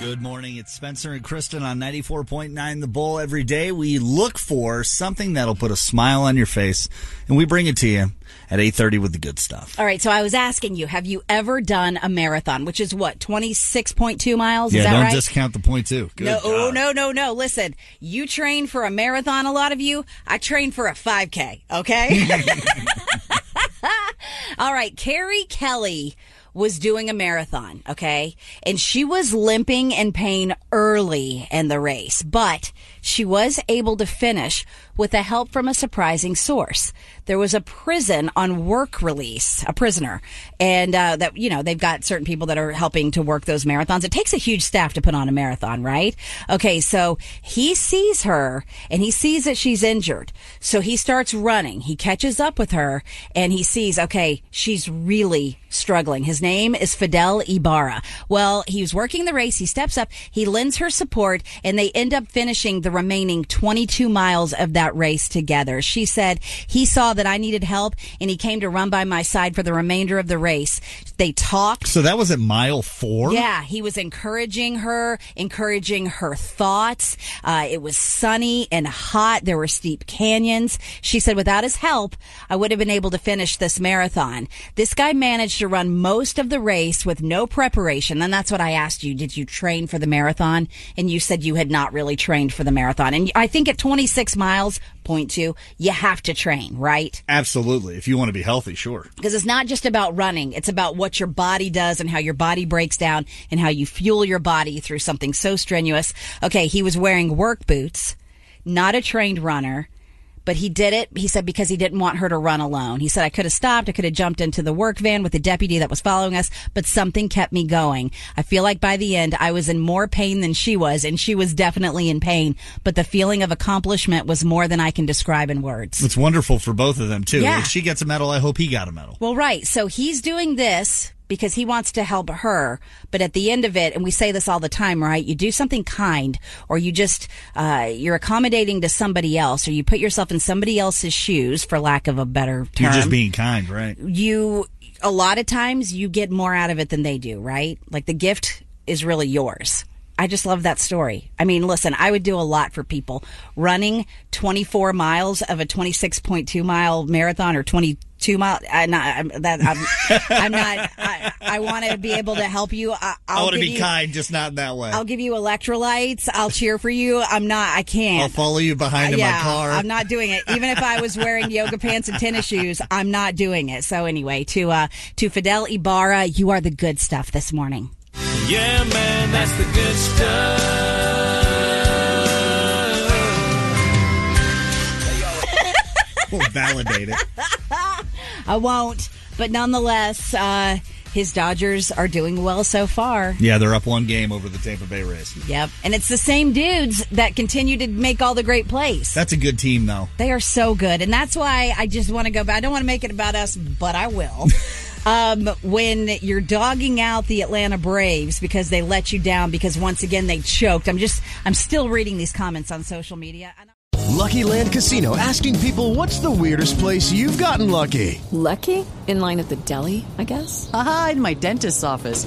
Good morning. It's Spencer and Kristen on 94.9 The Bull. Every day we look for something that'll put a smile on your face, and we bring it to you at 8.30 with the good stuff. All right, so I was asking you, have you ever done a marathon, which is what, 26.2 miles? yeah, is that don't right? discount the point two. Good no, oh, no, no, no. Listen, you train for a marathon, a lot of you. I train for a 5K, okay? All right, Carrie Kelly was doing a marathon, okay? And she was limping in pain early in the race, but she was able to finish with the help from a surprising source. There was a prison on work release, a prisoner, and uh, that you know they've got certain people that are helping to work those marathons. It takes a huge staff to put on a marathon, right? Okay, so he sees her and he sees that she's injured, so he starts running. He catches up with her and he sees, okay, she's really struggling. His name is Fidel Ibarra. Well, he was working the race. He steps up, he lends her support, and they end up finishing the remaining 22 miles of that race together. She said he saw that I needed help and he came to run by my side for the remainder of the race. They talked. So that was at mile four? Yeah, he was encouraging her, encouraging her thoughts. Uh, it was sunny and hot. There were steep canyons. She said, without his help, I would have been able to finish this marathon. This guy managed to run most of the race with no preparation. And that's what I asked you. Did you train for the marathon? And you said you had not really trained for the marathon. And I think at 26 miles, point two, you have to train, right? Absolutely. If you want to be healthy, sure. because it's not just about running. It's about what your body does and how your body breaks down and how you fuel your body through something so strenuous. Okay, he was wearing work boots, not a trained runner. But he did it, he said, because he didn't want her to run alone. He said, I could have stopped. I could have jumped into the work van with the deputy that was following us, but something kept me going. I feel like by the end, I was in more pain than she was, and she was definitely in pain. But the feeling of accomplishment was more than I can describe in words. It's wonderful for both of them, too. Yeah. If she gets a medal, I hope he got a medal. Well, right. So he's doing this because he wants to help her. But at the end of it, and we say this all the time, right? You do something kind or you just, uh, you're accommodating to somebody else or you put yourself in somebody else's shoes, for lack of a better term. You're just being kind, right? you, a lot of times you get more out of it than they do, right? Like the gift is really yours. I just love that story. I mean, listen, I would do a lot for people. Running 24 miles of a 26.2 mile marathon or 22 mile. I'm not, I'm, that, I'm, I'm not, I, I want to be able to help you. I, I'll I want to be you, kind, just not in that way. I'll give you electrolytes. I'll cheer for you. I'm not, I can't. I'll follow you behind in yeah, my car. I'm not doing it. Even if I was wearing yoga pants and tennis shoes, I'm not doing it. So anyway, to uh to Fidel Ibarra, you are the good stuff this morning. Yeah, man, that's the good stuff. We'll validate it. I won't, but nonetheless, uh his Dodgers are doing well so far. Yeah, they're up one game over the Tampa Bay Rays. Yep. And it's the same dudes that continue to make all the great plays. That's a good team, though. They are so good. And that's why I just want to go back. I don't want to make it about us, but I will. um, when you're dogging out the Atlanta Braves because they let you down because once again they choked. I'm just, I'm still reading these comments on social media. And Lucky Land Casino asking people what's the weirdest place you've gotten lucky? Lucky? In line at the deli, I guess? Aha, in my dentist's office.